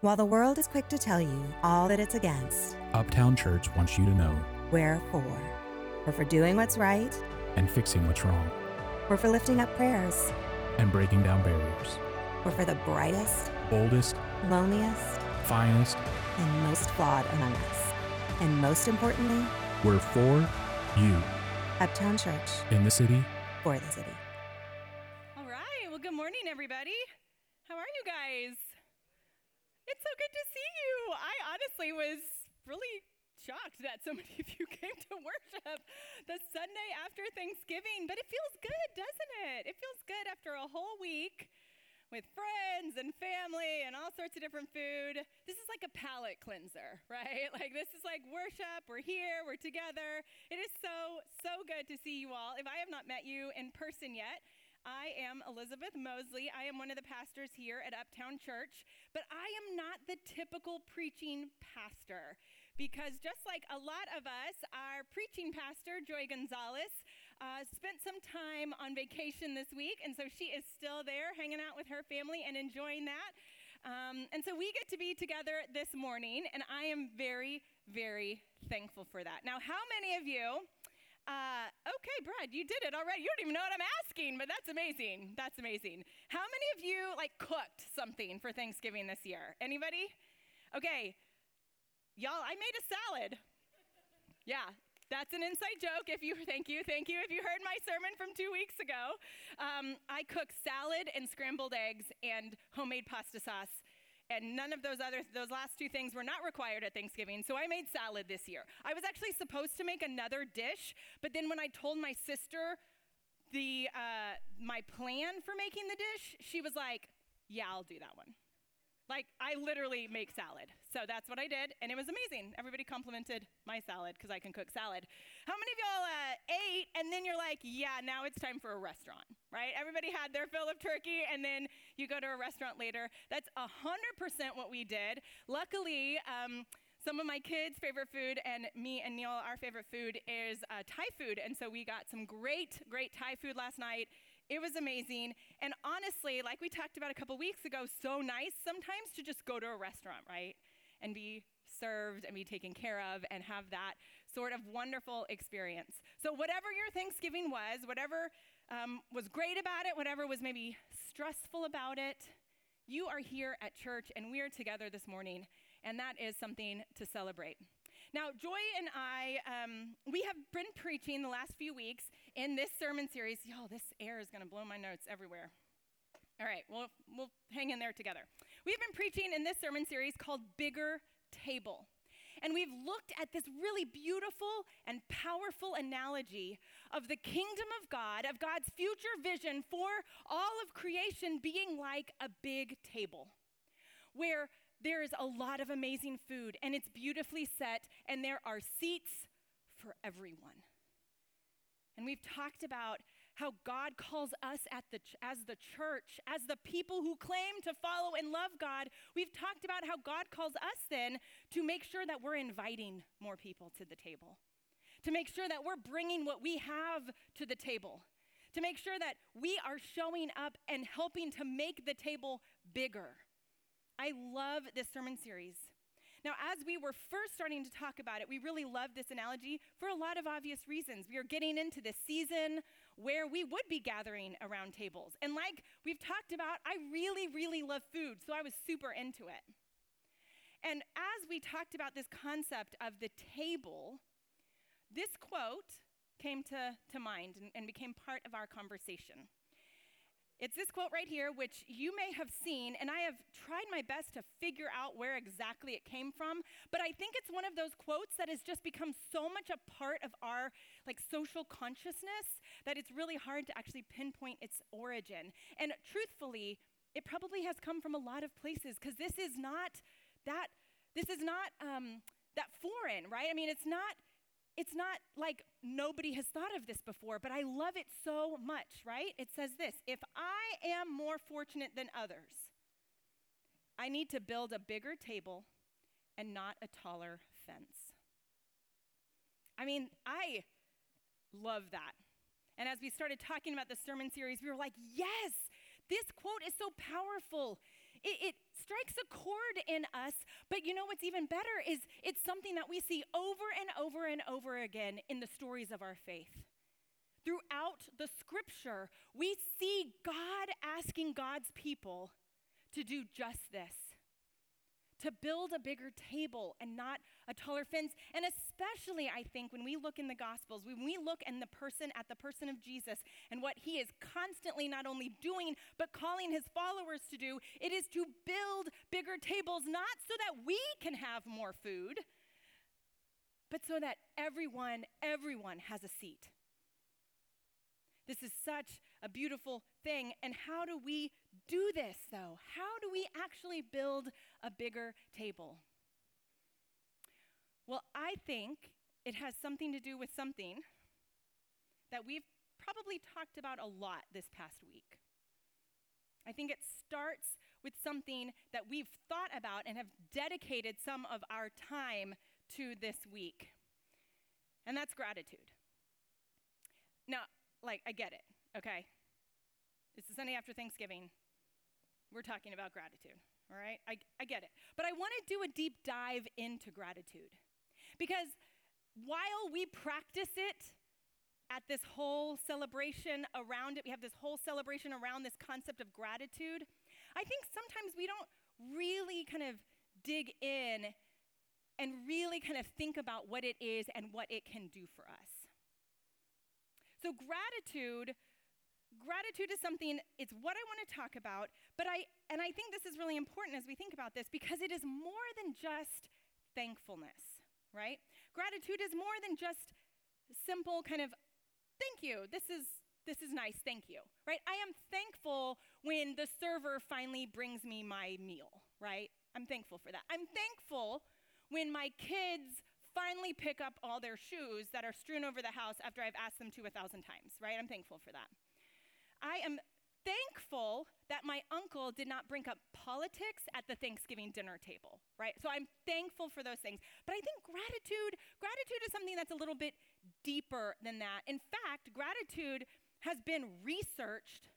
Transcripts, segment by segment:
While the world is quick to tell you all that it's against, Uptown Church wants you to know we're for. We're for doing what's right, and fixing what's wrong we're for lifting up prayers, and breaking down barriers. we're for the brightest, Boldest, loneliest, finest, and most flawed among us. And most importantly, we're for you Uptown Church in the city. for the city. All right. Well, good morning, everybody. How are you guys? It's so good to see you. I honestly was really shocked that so many of you came to worship the Sunday after Thanksgiving, but it feels good, doesn't it? It feels good after a whole week with friends and family and all sorts of different food. This is like a palate cleanser, right? Like this is like worship. We're here, we're together. It is so, so good to see you all. If I have not met you in person yet, I am Elizabeth Mosley. I am one of the pastors here at Uptown Church, but I am not the typical preaching pastor because just like a lot of us, our preaching pastor, Joy Gonzalez, uh, spent some time on vacation this week, and so she is still there hanging out with her family and enjoying that. Um, and so we get to be together this morning, and I am very, very thankful for that. Now, how many of you? Uh, okay, Brad, you did it already. You don't even know what I'm asking, but that's amazing. That's amazing. How many of you like cooked something for Thanksgiving this year? Anybody? Okay, y'all, I made a salad. Yeah, that's an inside joke. If you thank you, thank you. If you heard my sermon from two weeks ago, um, I cooked salad and scrambled eggs and homemade pasta sauce. And none of those other those last two things were not required at Thanksgiving. So I made salad this year. I was actually supposed to make another dish, but then when I told my sister the uh, my plan for making the dish, she was like, "Yeah, I'll do that one." Like, I literally make salad. So that's what I did, and it was amazing. Everybody complimented my salad because I can cook salad. How many of y'all uh, ate and then you're like, yeah, now it's time for a restaurant, right? Everybody had their fill of turkey, and then you go to a restaurant later. That's 100% what we did. Luckily, um, some of my kids' favorite food and me and Neil, our favorite food is uh, Thai food. And so we got some great, great Thai food last night. It was amazing. And honestly, like we talked about a couple weeks ago, so nice sometimes to just go to a restaurant, right? And be served and be taken care of and have that sort of wonderful experience. So, whatever your Thanksgiving was, whatever um, was great about it, whatever was maybe stressful about it, you are here at church and we are together this morning, and that is something to celebrate. Now, Joy and I, um, we have been preaching the last few weeks in this sermon series. Y'all, this air is going to blow my notes everywhere. All right, we'll, we'll hang in there together. We've been preaching in this sermon series called Bigger Table. And we've looked at this really beautiful and powerful analogy of the kingdom of God, of God's future vision for all of creation being like a big table, where there is a lot of amazing food and it's beautifully set, and there are seats for everyone. And we've talked about how God calls us the ch- as the church, as the people who claim to follow and love God. We've talked about how God calls us then to make sure that we're inviting more people to the table, to make sure that we're bringing what we have to the table, to make sure that we are showing up and helping to make the table bigger. I love this sermon series. Now, as we were first starting to talk about it, we really loved this analogy for a lot of obvious reasons. We are getting into this season where we would be gathering around tables. And like we've talked about, I really, really love food, so I was super into it. And as we talked about this concept of the table, this quote came to, to mind and, and became part of our conversation. It's this quote right here, which you may have seen, and I have tried my best to figure out where exactly it came from. But I think it's one of those quotes that has just become so much a part of our like social consciousness that it's really hard to actually pinpoint its origin. And truthfully, it probably has come from a lot of places because this is not that. This is not um, that foreign, right? I mean, it's not it's not like nobody has thought of this before, but I love it so much, right? It says this If I am more fortunate than others, I need to build a bigger table and not a taller fence. I mean, I love that. And as we started talking about the sermon series, we were like, yes, this quote is so powerful. It, it strikes a chord in us, but you know what's even better is it's something that we see over and over and over again in the stories of our faith. Throughout the scripture, we see God asking God's people to do just this to build a bigger table and not a taller fence. And especially, I think, when we look in the Gospels, when we look in the person at the person of Jesus and what he is constantly not only doing, but calling his followers to do, it is to build bigger tables, not so that we can have more food, but so that everyone, everyone has a seat. This is such a beautiful thing. And how do we do this, though? How do we actually build a bigger table? Well, I think it has something to do with something that we've probably talked about a lot this past week. I think it starts with something that we've thought about and have dedicated some of our time to this week, and that's gratitude. Now, like, I get it, okay? It's the Sunday after Thanksgiving. We're talking about gratitude, all right? I, I get it. But I want to do a deep dive into gratitude. Because while we practice it at this whole celebration around it, we have this whole celebration around this concept of gratitude, I think sometimes we don't really kind of dig in and really kind of think about what it is and what it can do for us. So, gratitude. Gratitude is something, it's what I want to talk about, but I, and I think this is really important as we think about this because it is more than just thankfulness, right? Gratitude is more than just simple kind of, thank you, this is, this is nice, thank you, right? I am thankful when the server finally brings me my meal, right? I'm thankful for that. I'm thankful when my kids finally pick up all their shoes that are strewn over the house after I've asked them to a thousand times, right? I'm thankful for that. I am thankful that my uncle did not bring up politics at the Thanksgiving dinner table, right? So I'm thankful for those things. But I think gratitude, gratitude is something that's a little bit deeper than that. In fact, gratitude has been researched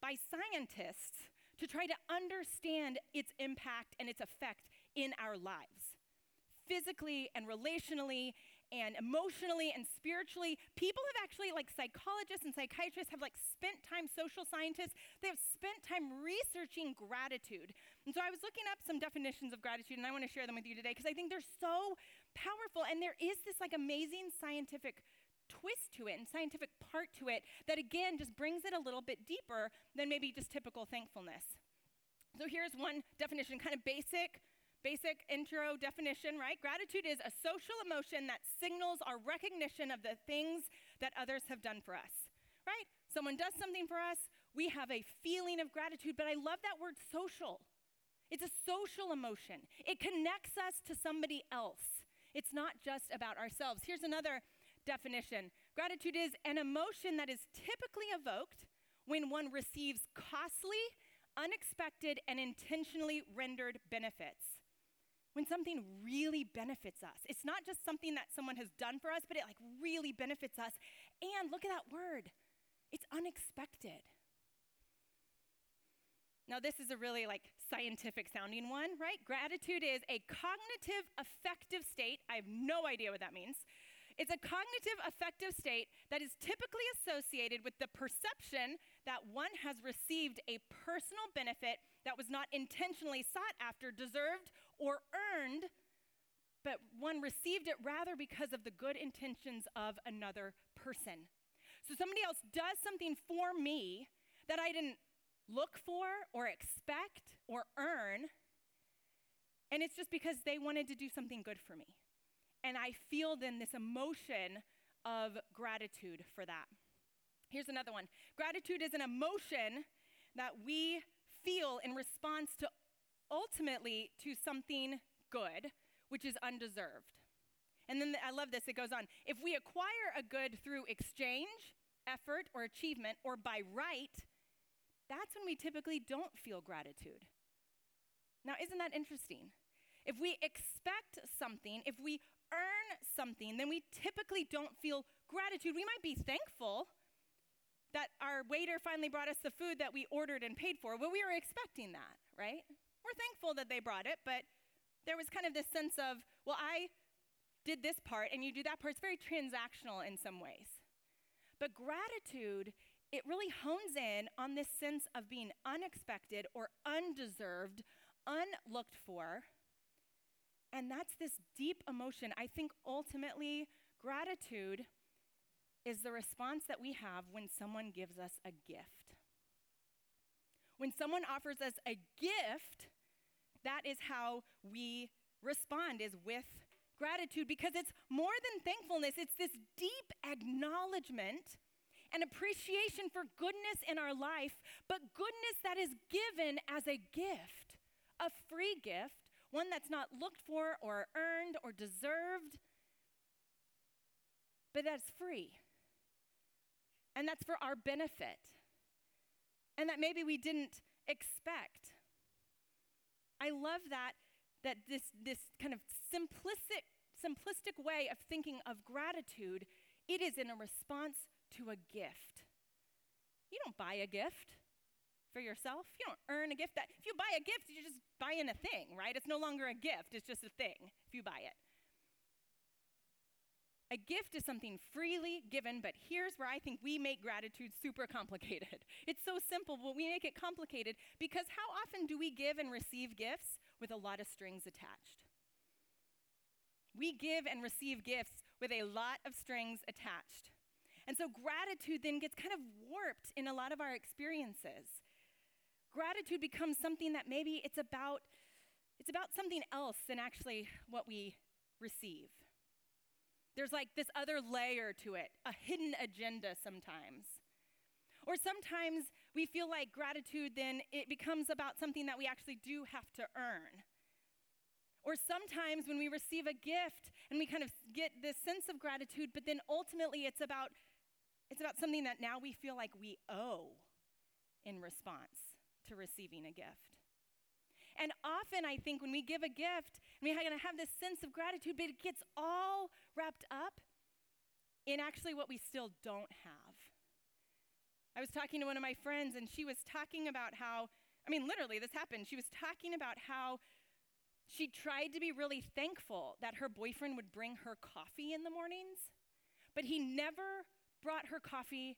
by scientists to try to understand its impact and its effect in our lives physically and relationally and emotionally and spiritually. People have actually, like psychologists and psychiatrists, have like spent time, social scientists, they have spent time researching gratitude. And so I was looking up some definitions of gratitude, and I want to share them with you today because I think they're so powerful. And there is this like amazing scientific twist to it and scientific part to it that again just brings it a little bit deeper than maybe just typical thankfulness. So here's one definition, kind of basic Basic intro definition, right? Gratitude is a social emotion that signals our recognition of the things that others have done for us, right? Someone does something for us, we have a feeling of gratitude, but I love that word social. It's a social emotion, it connects us to somebody else. It's not just about ourselves. Here's another definition gratitude is an emotion that is typically evoked when one receives costly, unexpected, and intentionally rendered benefits when something really benefits us. It's not just something that someone has done for us, but it like really benefits us. And look at that word. It's unexpected. Now, this is a really like scientific sounding one, right? Gratitude is a cognitive affective state. I have no idea what that means. It's a cognitive affective state that is typically associated with the perception that one has received a personal benefit that was not intentionally sought after, deserved, or earned, but one received it rather because of the good intentions of another person. So somebody else does something for me that I didn't look for or expect or earn, and it's just because they wanted to do something good for me. And I feel then this emotion of gratitude for that. Here's another one gratitude is an emotion that we feel in response to ultimately to something good, which is undeserved. And then the, I love this, it goes on. If we acquire a good through exchange, effort, or achievement, or by right, that's when we typically don't feel gratitude. Now, isn't that interesting? If we expect something, if we earn something, then we typically don't feel gratitude. We might be thankful that our waiter finally brought us the food that we ordered and paid for. Well, we were expecting that, right? We're thankful that they brought it, but there was kind of this sense of, well, I did this part and you do that part. It's very transactional in some ways. But gratitude, it really hones in on this sense of being unexpected or undeserved, unlooked for. And that's this deep emotion. I think ultimately, gratitude is the response that we have when someone gives us a gift. When someone offers us a gift, that is how we respond is with gratitude because it's more than thankfulness, it's this deep acknowledgement and appreciation for goodness in our life, but goodness that is given as a gift, a free gift, one that's not looked for or earned or deserved, but that's free. And that's for our benefit. And that maybe we didn't expect. I love that that this, this kind of simplistic, simplistic way of thinking of gratitude, it is in a response to a gift. You don't buy a gift for yourself. You don't earn a gift. That if you buy a gift, you're just buying a thing, right? It's no longer a gift, it's just a thing if you buy it. A gift is something freely given, but here's where I think we make gratitude super complicated. It's so simple, but we make it complicated because how often do we give and receive gifts with a lot of strings attached? We give and receive gifts with a lot of strings attached. And so gratitude then gets kind of warped in a lot of our experiences. Gratitude becomes something that maybe it's about it's about something else than actually what we receive. There's like this other layer to it, a hidden agenda sometimes. Or sometimes we feel like gratitude then it becomes about something that we actually do have to earn. Or sometimes when we receive a gift and we kind of get this sense of gratitude, but then ultimately it's about it's about something that now we feel like we owe in response to receiving a gift. And often I think when we give a gift, we're going to have this sense of gratitude, but it gets all wrapped up in actually what we still don't have. I was talking to one of my friends, and she was talking about how, I mean, literally, this happened. She was talking about how she tried to be really thankful that her boyfriend would bring her coffee in the mornings, but he never brought her coffee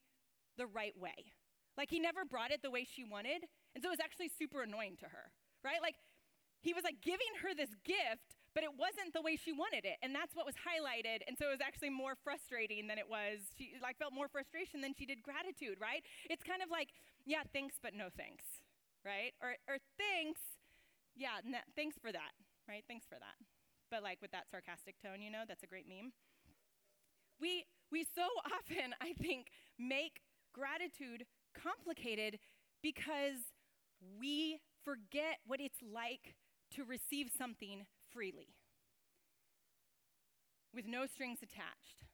the right way. Like, he never brought it the way she wanted. And so it was actually super annoying to her right? Like he was like giving her this gift, but it wasn't the way she wanted it. And that's what was highlighted. And so it was actually more frustrating than it was. She like felt more frustration than she did gratitude, right? It's kind of like, yeah, thanks, but no thanks, right? Or, or thanks, yeah, n- thanks for that, right? Thanks for that. But like with that sarcastic tone, you know, that's a great meme. We, we so often, I think, make gratitude complicated because we forget what it's like to receive something freely with no strings attached.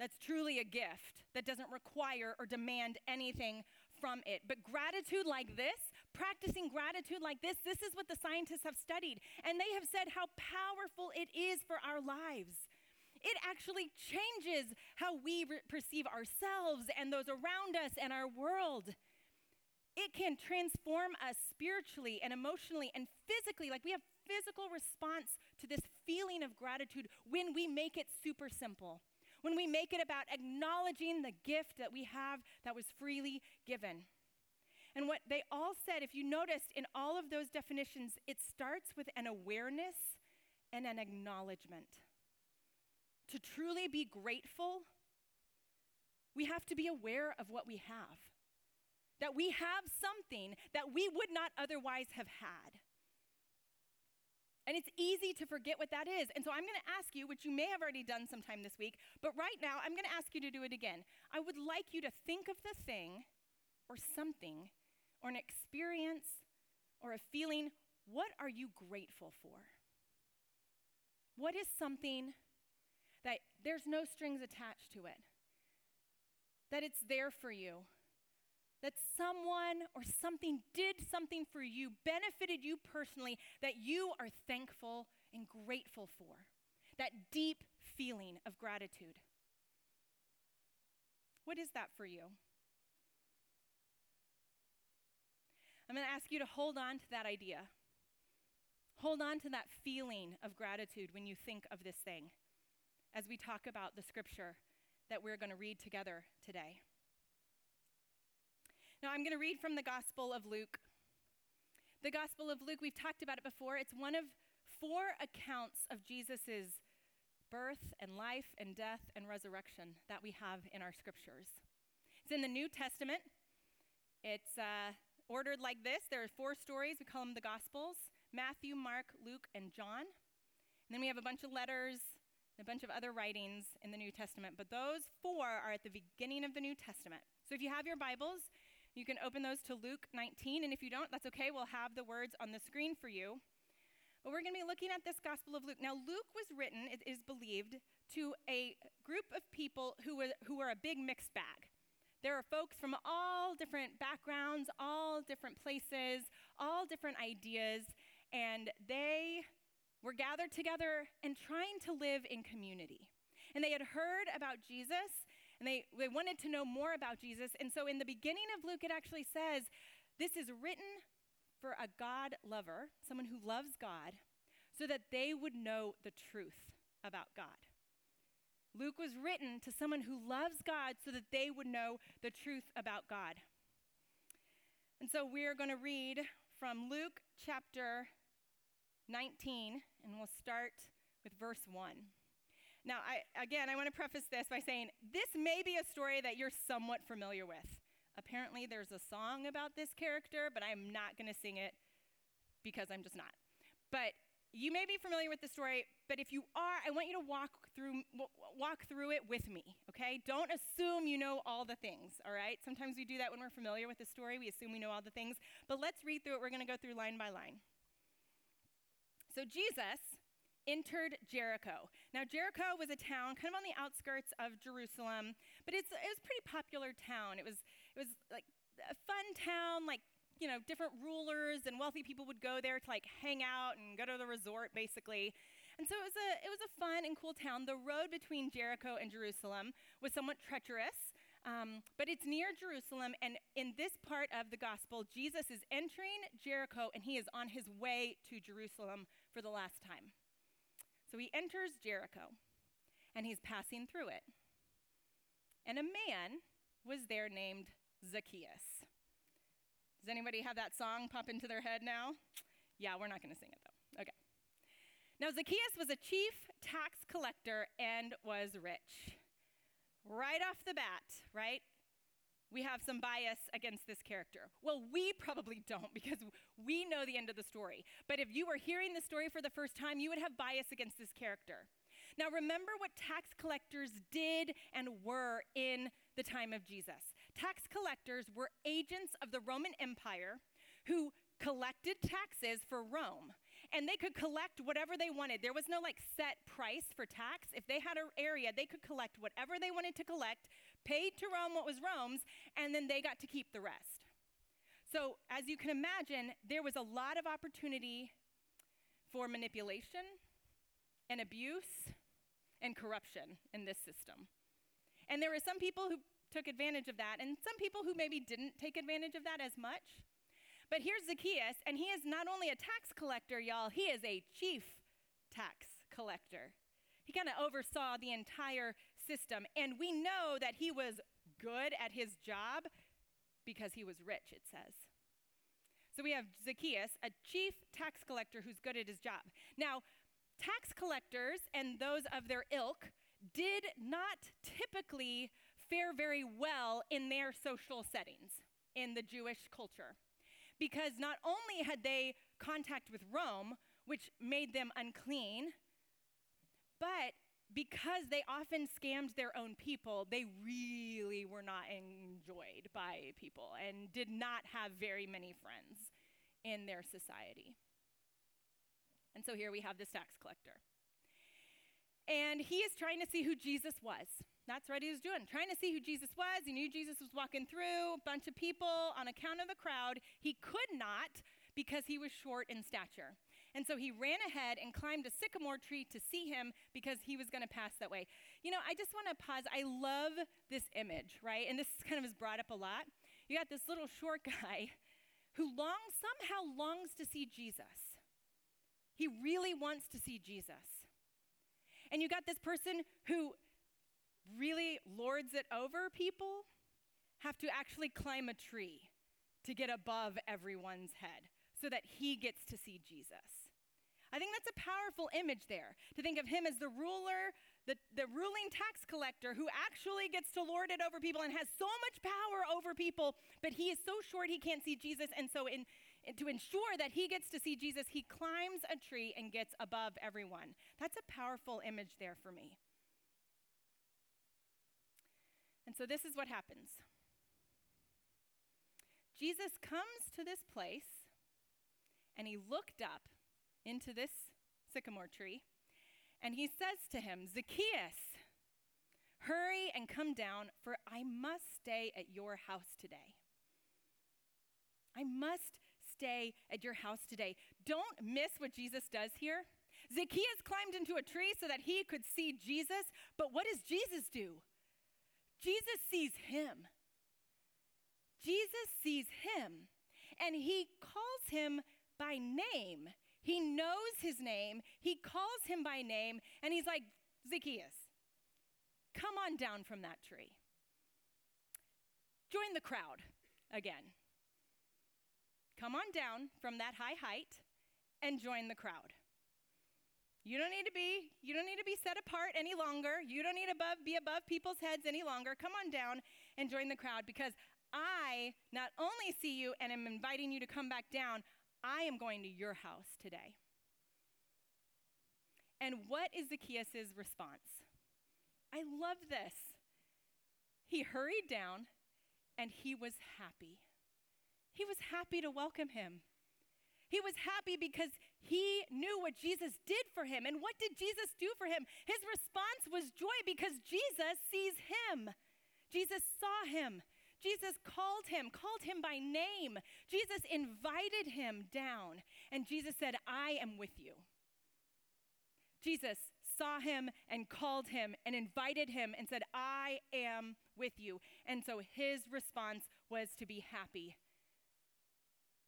That's truly a gift that doesn't require or demand anything from it. But gratitude like this, practicing gratitude like this, this is what the scientists have studied. And they have said how powerful it is for our lives. It actually changes how we re- perceive ourselves and those around us and our world. It can transform us spiritually and emotionally and physically. Like we have physical response to this feeling of gratitude when we make it super simple. When we make it about acknowledging the gift that we have that was freely given. And what they all said, if you noticed in all of those definitions, it starts with an awareness and an acknowledgement. To truly be grateful, we have to be aware of what we have that we have something that we would not otherwise have had. And it's easy to forget what that is. And so I'm going to ask you, which you may have already done sometime this week, but right now I'm going to ask you to do it again. I would like you to think of the thing or something or an experience or a feeling. What are you grateful for? What is something that there's no strings attached to it? That it's there for you? That someone or something did something for you, benefited you personally, that you are thankful and grateful for. That deep feeling of gratitude. What is that for you? I'm going to ask you to hold on to that idea. Hold on to that feeling of gratitude when you think of this thing as we talk about the scripture that we're going to read together today. Now, I'm going to read from the Gospel of Luke. The Gospel of Luke, we've talked about it before. It's one of four accounts of Jesus' birth and life and death and resurrection that we have in our scriptures. It's in the New Testament. It's uh, ordered like this there are four stories. We call them the Gospels Matthew, Mark, Luke, and John. And then we have a bunch of letters, a bunch of other writings in the New Testament. But those four are at the beginning of the New Testament. So if you have your Bibles, you can open those to Luke 19. And if you don't, that's okay. We'll have the words on the screen for you. But we're going to be looking at this Gospel of Luke. Now, Luke was written, it is believed, to a group of people who were, who were a big mixed bag. There are folks from all different backgrounds, all different places, all different ideas, and they were gathered together and trying to live in community. And they had heard about Jesus, and they, they wanted to know more about Jesus. And so in the beginning of Luke, it actually says, This is written for a God lover, someone who loves God, so that they would know the truth about God. Luke was written to someone who loves God so that they would know the truth about God. And so we're going to read from Luke chapter 19, and we'll start with verse 1. Now, I, again, I want to preface this by saying this may be a story that you're somewhat familiar with. Apparently, there's a song about this character, but I'm not going to sing it because I'm just not. But you may be familiar with the story, but if you are, I want you to walk through walk through it with me, okay? Don't assume you know all the things, all right? Sometimes we do that when we're familiar with the story. We assume we know all the things. But let's read through it. We're going to go through line by line. So Jesus entered Jericho. Now Jericho was a town kind of on the outskirts of Jerusalem, but it's it was a pretty popular town. It was it was like a fun town, like, you know, different rulers and wealthy people would go there to like hang out and go to the resort basically. And so it was a it was a fun and cool town. The road between Jericho and Jerusalem was somewhat treacherous. Um, but it's near Jerusalem, and in this part of the gospel, Jesus is entering Jericho and he is on his way to Jerusalem for the last time. So he enters Jericho and he's passing through it. And a man was there named Zacchaeus. Does anybody have that song pop into their head now? Yeah, we're not going to sing it though. Okay. Now, Zacchaeus was a chief tax collector and was rich. Right off the bat, right? We have some bias against this character. Well, we probably don't because we know the end of the story. But if you were hearing the story for the first time, you would have bias against this character. Now, remember what tax collectors did and were in the time of Jesus. Tax collectors were agents of the Roman Empire who collected taxes for Rome. And they could collect whatever they wanted. There was no like set price for tax. If they had an area, they could collect whatever they wanted to collect, paid to Rome what was Rome's, and then they got to keep the rest. So, as you can imagine, there was a lot of opportunity for manipulation and abuse and corruption in this system. And there were some people who took advantage of that, and some people who maybe didn't take advantage of that as much. But here's Zacchaeus, and he is not only a tax collector, y'all, he is a chief tax collector. He kind of oversaw the entire system, and we know that he was good at his job because he was rich, it says. So we have Zacchaeus, a chief tax collector who's good at his job. Now, tax collectors and those of their ilk did not typically fare very well in their social settings in the Jewish culture. Because not only had they contact with Rome, which made them unclean, but because they often scammed their own people, they really were not enjoyed by people and did not have very many friends in their society. And so here we have this tax collector. And he is trying to see who Jesus was. That's what he was doing, trying to see who Jesus was. He knew Jesus was walking through, a bunch of people on account of the crowd. He could not because he was short in stature. And so he ran ahead and climbed a sycamore tree to see him because he was going to pass that way. You know, I just want to pause. I love this image, right? And this kind of is brought up a lot. You got this little short guy who longs, somehow longs to see Jesus. He really wants to see Jesus. And you got this person who really lords it over people, have to actually climb a tree to get above everyone's head so that he gets to see Jesus. I think that's a powerful image there to think of him as the ruler, the, the ruling tax collector who actually gets to lord it over people and has so much power over people, but he is so short he can't see Jesus. And so, in, in, to ensure that he gets to see Jesus, he climbs a tree and gets above everyone. That's a powerful image there for me. And so, this is what happens Jesus comes to this place and he looked up into this sycamore tree and he says to him, Zacchaeus, hurry and come down, for I must stay at your house today. I must stay at your house today. Don't miss what Jesus does here. Zacchaeus climbed into a tree so that he could see Jesus, but what does Jesus do? Jesus sees him. Jesus sees him, and he calls him by name. He knows his name. He calls him by name, and he's like, Zacchaeus, come on down from that tree. Join the crowd again. Come on down from that high height and join the crowd. You don't need to be you don't need to be set apart any longer. You don't need above, be above people's heads any longer. Come on down and join the crowd because I not only see you and am inviting you to come back down, I am going to your house today. And what is Zacchaeus' response? I love this. He hurried down and he was happy. He was happy to welcome him. He was happy because he knew what Jesus did for him. And what did Jesus do for him? His response was joy because Jesus sees him. Jesus saw him. Jesus called him, called him by name. Jesus invited him down, and Jesus said, I am with you. Jesus saw him and called him and invited him and said, I am with you. And so his response was to be happy.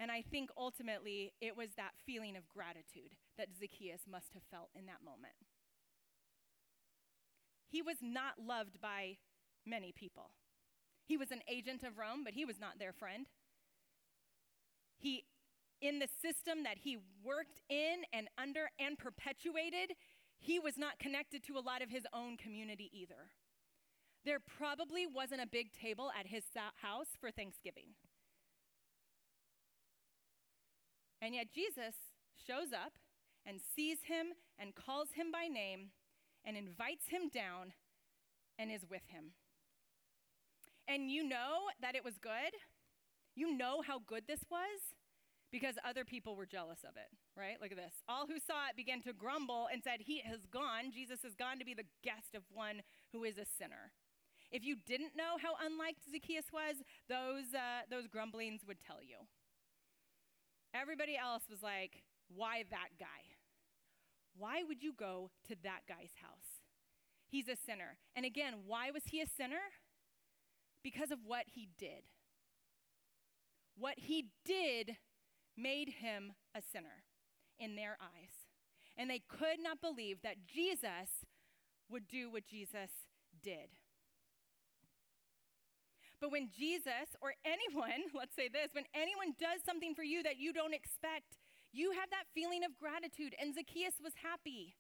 And I think ultimately it was that feeling of gratitude that Zacchaeus must have felt in that moment. He was not loved by many people. He was an agent of Rome, but he was not their friend. He, in the system that he worked in and under and perpetuated, he was not connected to a lot of his own community either. There probably wasn't a big table at his house for Thanksgiving. And yet Jesus shows up and sees him and calls him by name and invites him down and is with him and you know that it was good, you know how good this was because other people were jealous of it, right? Look at this. All who saw it began to grumble and said, He has gone, Jesus has gone to be the guest of one who is a sinner. If you didn't know how unlike Zacchaeus was, those, uh, those grumblings would tell you. Everybody else was like, Why that guy? Why would you go to that guy's house? He's a sinner. And again, why was he a sinner? Because of what he did. What he did made him a sinner in their eyes. And they could not believe that Jesus would do what Jesus did. But when Jesus or anyone, let's say this, when anyone does something for you that you don't expect, you have that feeling of gratitude. And Zacchaeus was happy.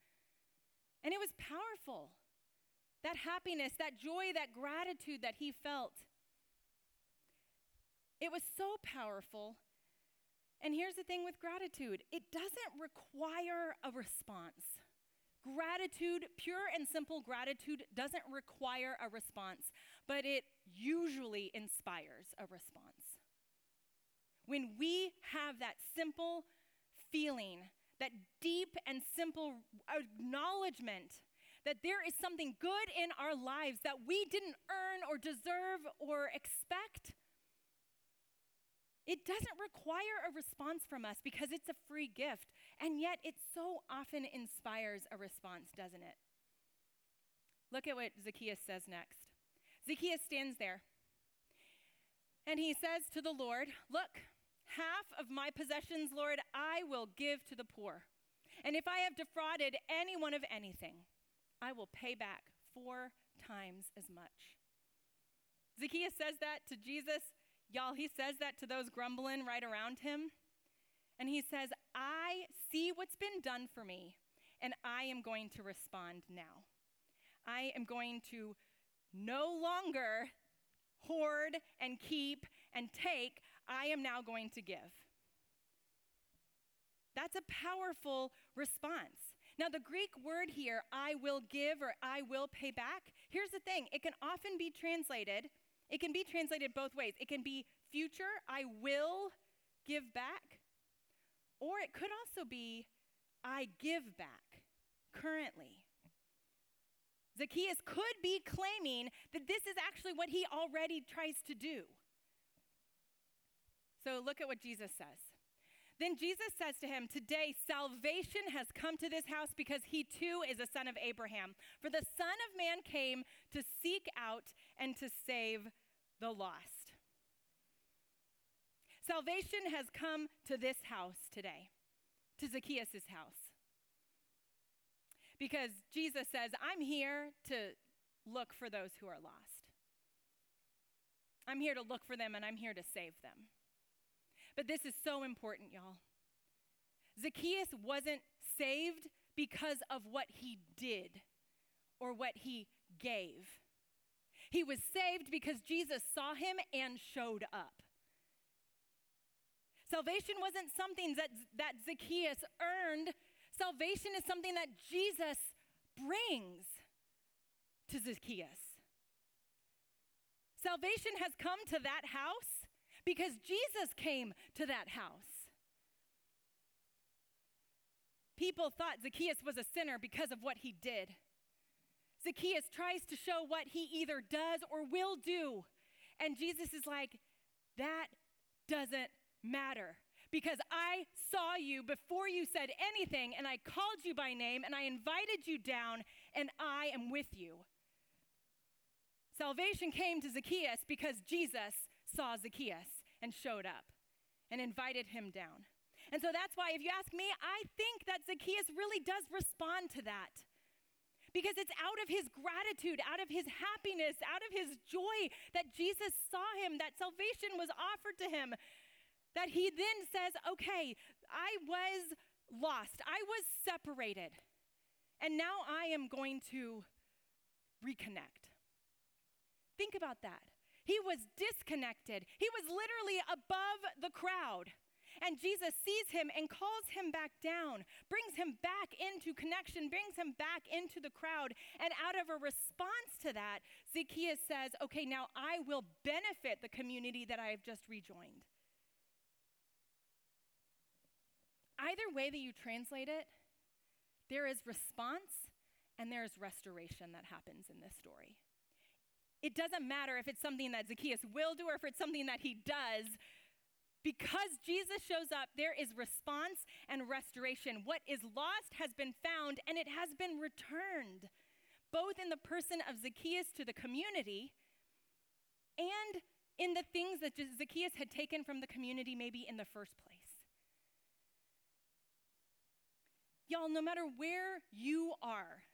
And it was powerful that happiness, that joy, that gratitude that he felt. It was so powerful. And here's the thing with gratitude it doesn't require a response. Gratitude, pure and simple gratitude, doesn't require a response, but it usually inspires a response. When we have that simple feeling, that deep and simple acknowledgement that there is something good in our lives that we didn't earn or deserve or expect, it doesn't require a response from us because it's a free gift. And yet it so often inspires a response, doesn't it? Look at what Zacchaeus says next. Zacchaeus stands there and he says to the Lord, Look, half of my possessions, Lord, I will give to the poor. And if I have defrauded anyone of anything, I will pay back four times as much. Zacchaeus says that to Jesus. Y'all, he says that to those grumbling right around him. And he says, I see what's been done for me, and I am going to respond now. I am going to no longer hoard and keep and take. I am now going to give. That's a powerful response. Now, the Greek word here, I will give or I will pay back, here's the thing it can often be translated, it can be translated both ways. It can be future, I will give back, or it could also be, I give back currently. Zacchaeus could be claiming that this is actually what he already tries to do. So look at what Jesus says. Then Jesus says to him, Today salvation has come to this house because he too is a son of Abraham. For the Son of Man came to seek out and to save the lost. Salvation has come to this house today, to Zacchaeus' house. Because Jesus says, I'm here to look for those who are lost. I'm here to look for them and I'm here to save them. But this is so important, y'all. Zacchaeus wasn't saved because of what he did or what he gave. He was saved because Jesus saw him and showed up. Salvation wasn't something that, that Zacchaeus earned, salvation is something that Jesus brings to Zacchaeus. Salvation has come to that house because Jesus came to that house. People thought Zacchaeus was a sinner because of what he did. Zacchaeus tries to show what he either does or will do. And Jesus is like, that doesn't matter because I saw you before you said anything, and I called you by name, and I invited you down, and I am with you. Salvation came to Zacchaeus because Jesus saw Zacchaeus and showed up and invited him down. And so that's why, if you ask me, I think that Zacchaeus really does respond to that. Because it's out of his gratitude, out of his happiness, out of his joy that Jesus saw him, that salvation was offered to him, that he then says, Okay, I was lost, I was separated, and now I am going to reconnect. Think about that. He was disconnected. He was literally above the crowd. And Jesus sees him and calls him back down, brings him back into connection, brings him back into the crowd. And out of a response to that, Zacchaeus says, Okay, now I will benefit the community that I have just rejoined. Either way that you translate it, there is response and there is restoration that happens in this story. It doesn't matter if it's something that Zacchaeus will do or if it's something that he does. Because Jesus shows up, there is response and restoration. What is lost has been found and it has been returned, both in the person of Zacchaeus to the community and in the things that Zacchaeus had taken from the community, maybe in the first place. Y'all, no matter where you are,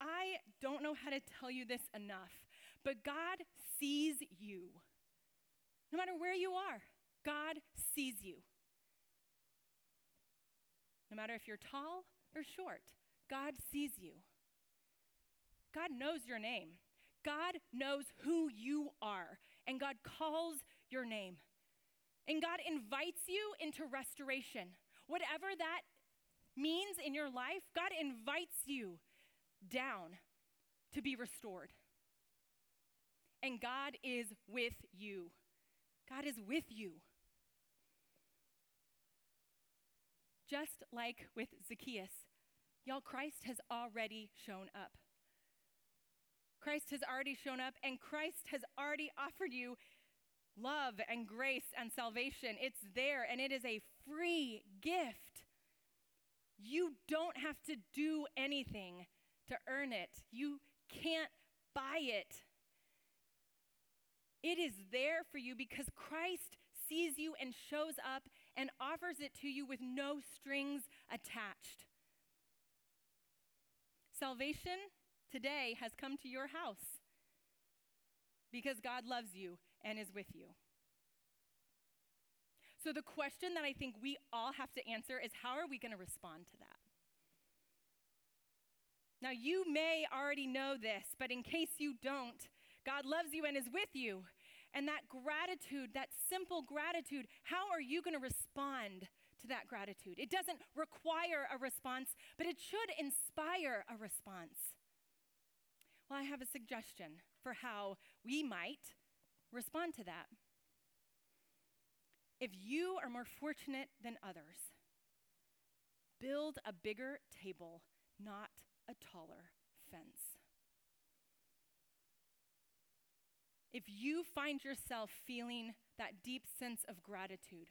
I don't know how to tell you this enough. But God sees you. No matter where you are, God sees you. No matter if you're tall or short, God sees you. God knows your name. God knows who you are, and God calls your name. And God invites you into restoration. Whatever that means in your life, God invites you down to be restored and God is with you. God is with you. Just like with Zacchaeus, y'all, Christ has already shown up. Christ has already shown up, and Christ has already offered you love and grace and salvation. It's there, and it is a free gift. You don't have to do anything to earn it, you can't buy it. It is there for you because Christ sees you and shows up and offers it to you with no strings attached. Salvation today has come to your house because God loves you and is with you. So, the question that I think we all have to answer is how are we going to respond to that? Now, you may already know this, but in case you don't, God loves you and is with you. And that gratitude, that simple gratitude, how are you going to respond to that gratitude? It doesn't require a response, but it should inspire a response. Well, I have a suggestion for how we might respond to that. If you are more fortunate than others, build a bigger table, not a taller fence. If you find yourself feeling that deep sense of gratitude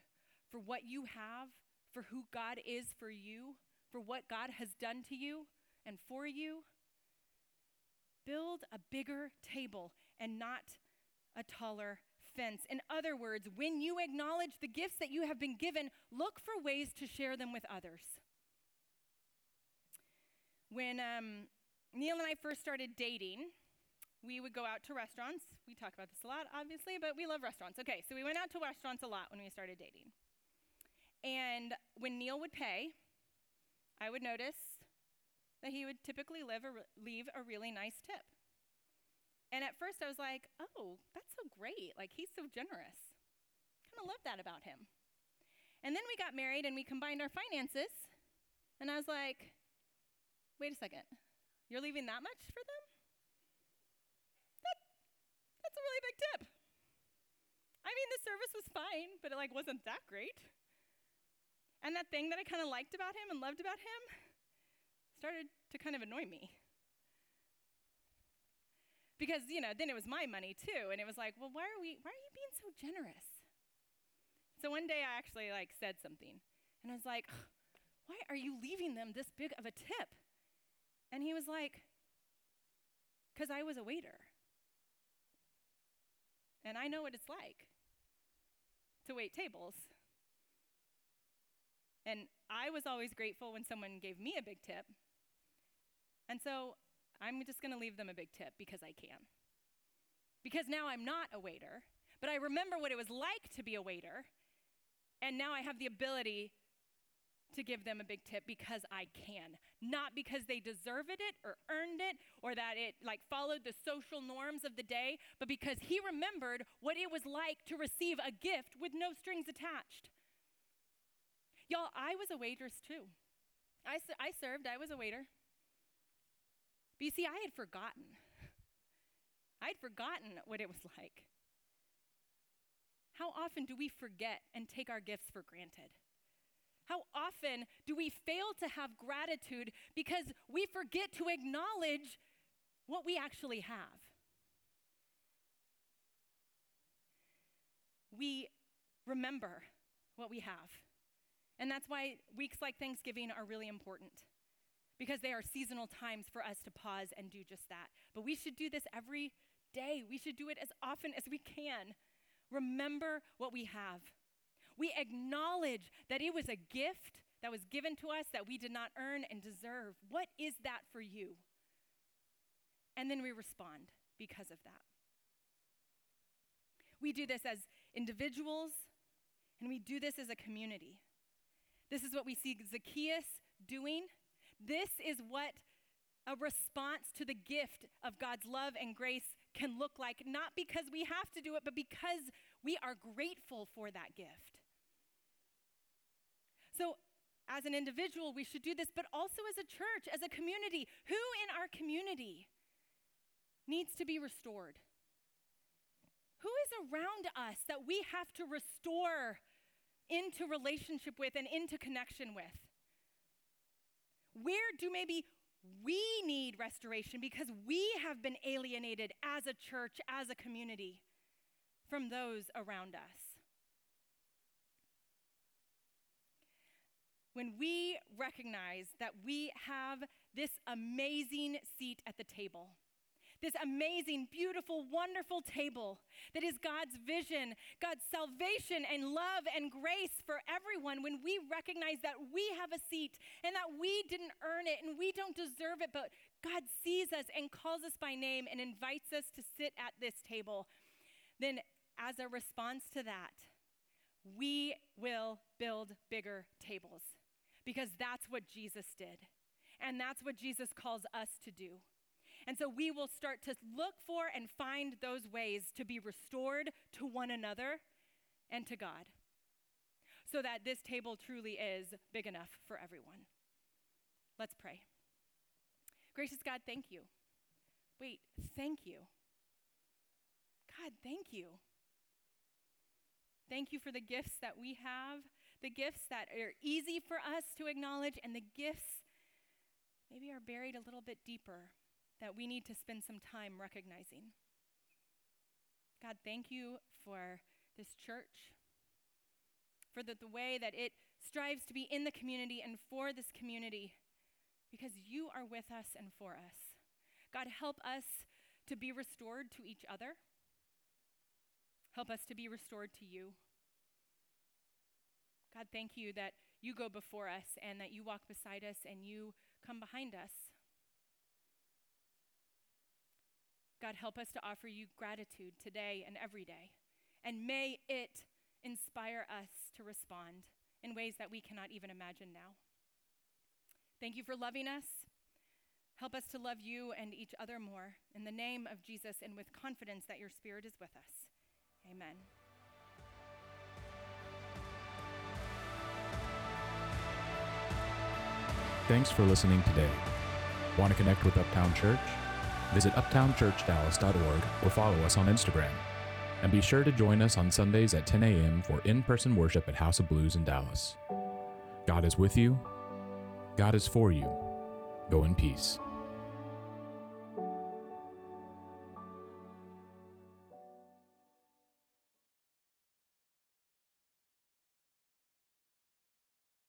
for what you have, for who God is for you, for what God has done to you and for you, build a bigger table and not a taller fence. In other words, when you acknowledge the gifts that you have been given, look for ways to share them with others. When um, Neil and I first started dating, we would go out to restaurants. We talk about this a lot, obviously, but we love restaurants. Okay, so we went out to restaurants a lot when we started dating. And when Neil would pay, I would notice that he would typically a leave a really nice tip. And at first I was like, oh, that's so great. Like, he's so generous. Kind of love that about him. And then we got married and we combined our finances. And I was like, wait a second. You're leaving that much for them? A really big tip. I mean, the service was fine, but it like wasn't that great. And that thing that I kind of liked about him and loved about him started to kind of annoy me. Because, you know, then it was my money too, and it was like, well, why are we why are you being so generous? So one day I actually like said something, and I was like, why are you leaving them this big of a tip? And he was like, because I was a waiter. And I know what it's like to wait tables. And I was always grateful when someone gave me a big tip. And so I'm just going to leave them a big tip because I can. Because now I'm not a waiter, but I remember what it was like to be a waiter. And now I have the ability to give them a big tip because I can, not because they deserved it or earned it or that it like followed the social norms of the day, but because he remembered what it was like to receive a gift with no strings attached. Y'all, I was a waitress too. I, I served, I was a waiter. But you see, I had forgotten. I'd forgotten what it was like. How often do we forget and take our gifts for granted? How often do we fail to have gratitude because we forget to acknowledge what we actually have? We remember what we have. And that's why weeks like Thanksgiving are really important because they are seasonal times for us to pause and do just that. But we should do this every day, we should do it as often as we can. Remember what we have. We acknowledge that it was a gift that was given to us that we did not earn and deserve. What is that for you? And then we respond because of that. We do this as individuals, and we do this as a community. This is what we see Zacchaeus doing. This is what a response to the gift of God's love and grace can look like, not because we have to do it, but because we are grateful for that gift. So, as an individual, we should do this, but also as a church, as a community. Who in our community needs to be restored? Who is around us that we have to restore into relationship with and into connection with? Where do maybe we need restoration because we have been alienated as a church, as a community from those around us? When we recognize that we have this amazing seat at the table, this amazing, beautiful, wonderful table that is God's vision, God's salvation and love and grace for everyone when we recognize that we have a seat and that we didn't earn it and we don't deserve it, but God sees us and calls us by name and invites us to sit at this table, then as a response to that, we will build bigger tables because that's what Jesus did. And that's what Jesus calls us to do. And so we will start to look for and find those ways to be restored to one another and to God so that this table truly is big enough for everyone. Let's pray. Gracious God, thank you. Wait, thank you. God, thank you. Thank you for the gifts that we have, the gifts that are easy for us to acknowledge, and the gifts maybe are buried a little bit deeper that we need to spend some time recognizing. God, thank you for this church, for the, the way that it strives to be in the community and for this community, because you are with us and for us. God, help us to be restored to each other. Help us to be restored to you. God, thank you that you go before us and that you walk beside us and you come behind us. God, help us to offer you gratitude today and every day. And may it inspire us to respond in ways that we cannot even imagine now. Thank you for loving us. Help us to love you and each other more. In the name of Jesus and with confidence that your Spirit is with us. Amen. Thanks for listening today. Want to connect with Uptown Church? Visit uptownchurchdallas.org or follow us on Instagram. And be sure to join us on Sundays at 10 a.m. for in person worship at House of Blues in Dallas. God is with you, God is for you. Go in peace.